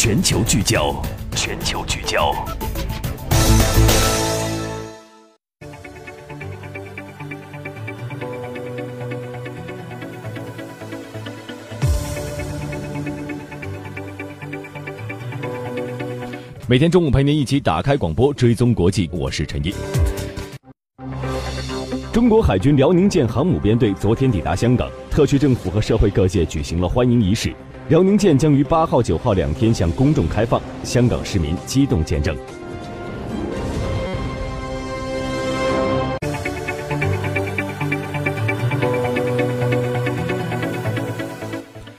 全球聚焦，全球聚焦。每天中午陪您一起打开广播，追踪国际。我是陈毅。中国海军辽宁舰航母编队昨天抵达香港，特区政府和社会各界举行了欢迎仪式。辽宁舰将于八号、九号两天向公众开放，香港市民激动见证。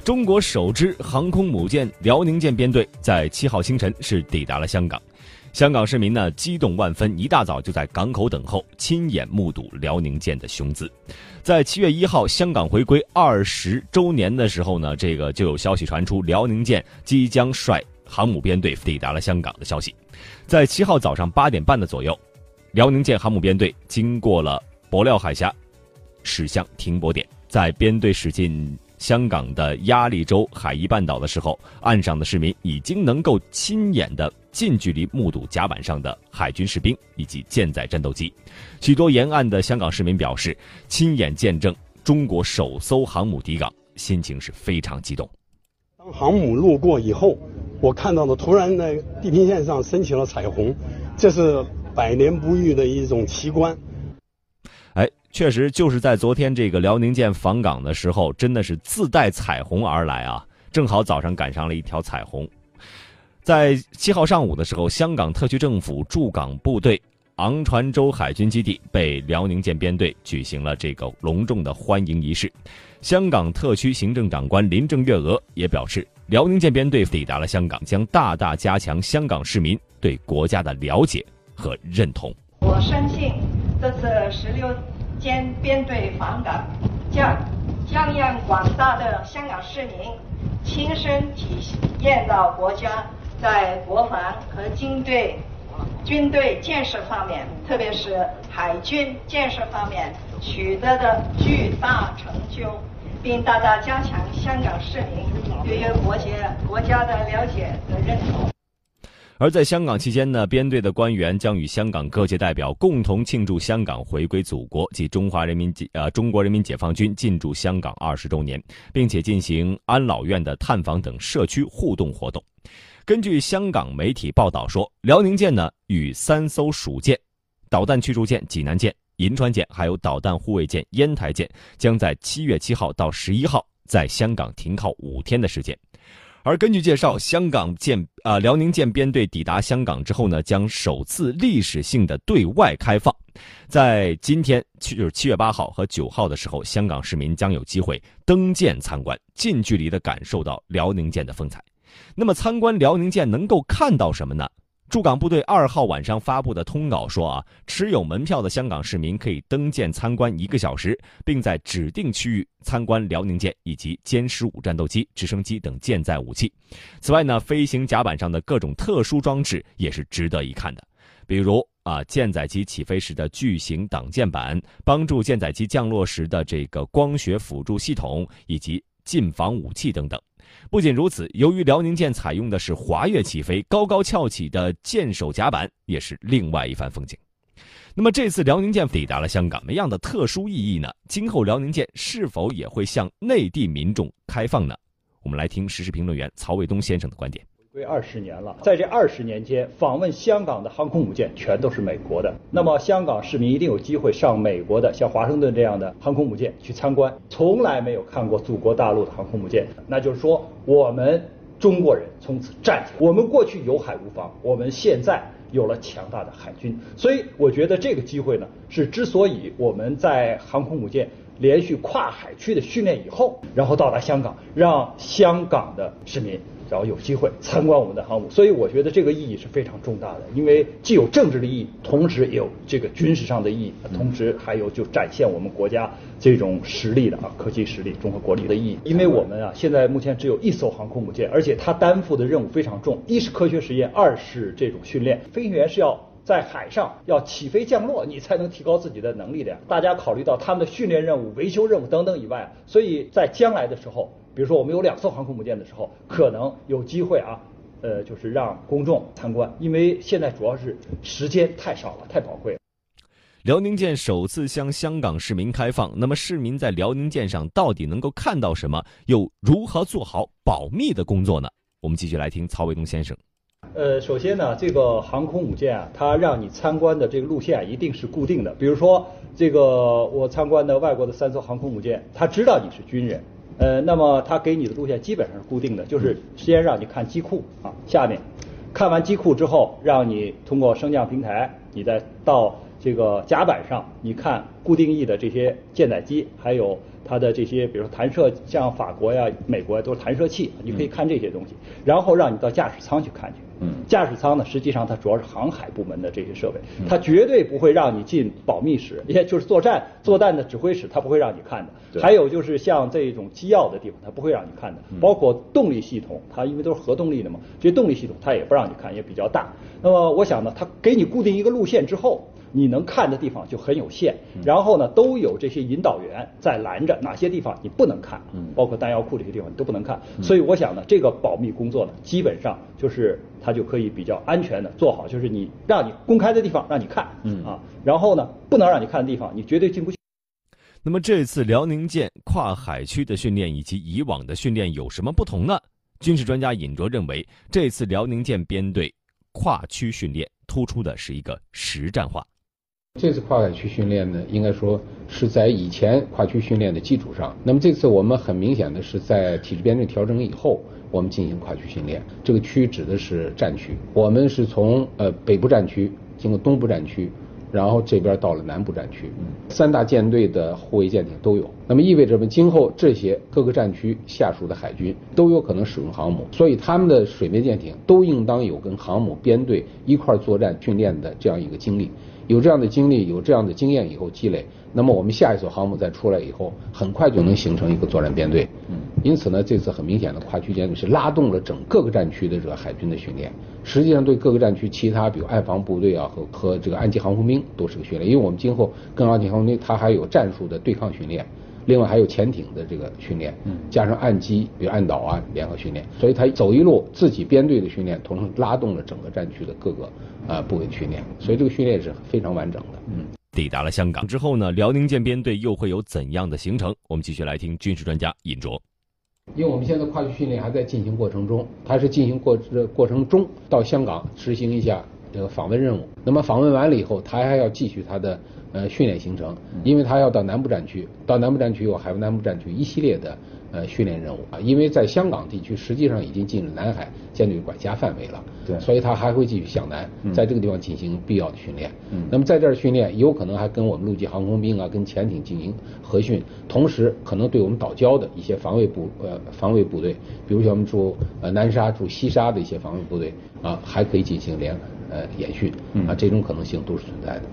中国首支航空母舰辽宁舰编队在七号清晨是抵达了香港，香港市民呢激动万分，一大早就在港口等候，亲眼目睹辽宁舰的雄姿。在七月一号香港回归二十周年的时候呢，这个就有消息传出辽宁舰即将率航母编队抵达了香港的消息。在七号早上八点半的左右，辽宁舰航母编队经过了博料海峡，驶向停泊点，在编队驶进。香港的鸭绿洲海怡半岛的时候，岸上的市民已经能够亲眼的近距离目睹甲板上的海军士兵以及舰载战斗机。许多沿岸的香港市民表示，亲眼见证中国首艘航母抵港，心情是非常激动。当航母路过以后，我看到了突然在，地平线上升起了彩虹，这是百年不遇的一种奇观。确实，就是在昨天这个辽宁舰访港的时候，真的是自带彩虹而来啊！正好早上赶上了一条彩虹。在七号上午的时候，香港特区政府驻港部队昂船洲海军基地被辽宁舰编队举行了这个隆重的欢迎仪式。香港特区行政长官林郑月娥也表示，辽宁舰编队抵达了香港，将大大加强香港市民对国家的了解和认同。我深信，这次十六。兼编队访港，将将让广大的香港市民亲身体验到国家在国防和军队军队建设方面，特别是海军建设方面取得的巨大成就，并大大加强香港市民对于国家国家的了解和认同。而在香港期间呢，编队的官员将与香港各界代表共同庆祝香港回归祖国及中华人民解呃中国人民解放军进驻香港二十周年，并且进行安老院的探访等社区互动活动。根据香港媒体报道说，辽宁舰呢与三艘属舰、导弹驱逐舰济南舰、银川舰，还有导弹护卫舰烟台舰，将在七月七号到十一号在香港停靠五天的时间。而根据介绍，香港舰啊辽宁舰编队抵达香港之后呢，将首次历史性的对外开放。在今天七就是七月八号和九号的时候，香港市民将有机会登舰参观，近距离的感受到辽宁舰的风采。那么，参观辽宁舰能够看到什么呢？驻港部队二号晚上发布的通稿说啊，持有门票的香港市民可以登舰参观一个小时，并在指定区域参观辽宁舰以及歼十五战斗机、直升机等舰载武器。此外呢，飞行甲板上的各种特殊装置也是值得一看的，比如啊，舰载机起飞时的巨型挡箭板，帮助舰载机降落时的这个光学辅助系统，以及近防武器等等。不仅如此，由于辽宁舰采用的是滑跃起飞、高高翘起的舰首甲板，也是另外一番风景。那么，这次辽宁舰抵达了香港，什么样的特殊意义呢？今后辽宁舰是否也会向内地民众开放呢？我们来听时事评论员曹卫东先生的观点。归二十年了，在这二十年间，访问香港的航空母舰全都是美国的。那么，香港市民一定有机会上美国的像华盛顿这样的航空母舰去参观。从来没有看过祖国大陆的航空母舰，那就是说，我们中国人从此站起来。我们过去有海无防，我们现在有了强大的海军。所以，我觉得这个机会呢，是之所以我们在航空母舰连续跨海区的训练以后，然后到达香港，让香港的市民。然后有机会参观我们的航母，所以我觉得这个意义是非常重大的，因为既有政治的意义，同时也有这个军事上的意义，同时还有就展现我们国家这种实力的啊科技实力、综合国力的意义。因为我们啊现在目前只有一艘航空母舰，而且它担负的任务非常重，一是科学实验，二是这种训练。飞行员是要在海上要起飞降落，你才能提高自己的能力的呀。大家考虑到他们的训练任务、维修任务等等以外，所以在将来的时候。比如说，我们有两艘航空母舰的时候，可能有机会啊，呃，就是让公众参观，因为现在主要是时间太少了，太宝贵了。辽宁舰首次向香港市民开放，那么市民在辽宁舰上到底能够看到什么？又如何做好保密的工作呢？我们继续来听曹卫东先生。呃，首先呢，这个航空母舰啊，它让你参观的这个路线一定是固定的。比如说，这个我参观的外国的三艘航空母舰，他知道你是军人，呃，那么他给你的路线基本上是固定的，就是先让你看机库啊，下面看完机库之后，让你通过升降平台，你再到。这个甲板上，你看固定翼的这些舰载机，还有它的这些，比如说弹射，像法国呀、美国呀都是弹射器，你可以看这些东西。然后让你到驾驶舱去看去。嗯。驾驶舱呢，实际上它主要是航海部门的这些设备，它绝对不会让你进保密室，也就是作战作战的指挥室，它不会让你看的。还有就是像这种机要的地方，它不会让你看的。包括动力系统，它因为都是核动力的嘛，这些动力系统它也不让你看，也比较大。那么我想呢，它给你固定一个路线之后。你能看的地方就很有限，然后呢，都有这些引导员在拦着，哪些地方你不能看，包括弹药库这些地方你都不能看。所以我想呢，这个保密工作呢，基本上就是它就可以比较安全的做好，就是你让你公开的地方让你看，啊，然后呢，不能让你看的地方你绝对进不去。那么这次辽宁舰跨海区的训练以及以往的训练有什么不同呢？军事专家尹卓认为，这次辽宁舰编队跨区训练突出的是一个实战化。这次跨海区训练呢，应该说是在以前跨区训练的基础上。那么这次我们很明显的是在体制编队调整以后，我们进行跨区训练。这个区指的是战区，我们是从呃北部战区经过东部战区，然后这边到了南部战区，三大舰队的护卫舰艇都有。那么意味着，今后这些各个战区下属的海军都有可能使用航母，所以他们的水面舰艇都应当有跟航母编队一块作战训练的这样一个经历。有这样的经历，有这样的经验以后积累，那么我们下一艘航母再出来以后，很快就能形成一个作战编队。嗯，因此呢，这次很明显的跨区编队是拉动了整各个战区的这个海军的训练，实际上对各个战区其他比如岸防部队啊和和这个岸基航空兵都是个训练，因为我们今后跟岸基航空兵它还有战术的对抗训练。另外还有潜艇的这个训练，加上岸基，比如岸导啊联合训练，所以他走一路自己编队的训练，同时拉动了整个战区的各个啊部位的训练，所以这个训练是非常完整的。嗯，抵达了香港之后呢，辽宁舰编队又会有怎样的行程？我们继续来听军事专家尹卓。因为我们现在跨区训练还在进行过程中，它是进行过这过程中到香港执行一下这个访问任务，那么访问完了以后，他还要继续他的。呃，训练行程，因为他要到南部战区，到南部战区有海湾南部战区一系列的呃训练任务啊。因为在香港地区实际上已经进入南海舰队管辖范围了，对，所以他还会继续向南，在这个地方进行必要的训练。嗯，那么在这儿训练，有可能还跟我们陆基航空兵啊，跟潜艇进行合训，同时可能对我们岛礁的一些防卫部呃防卫部队，比如像我们驻呃南沙、驻西沙的一些防卫部队啊，还可以进行联呃延续啊，这种可能性都是存在的。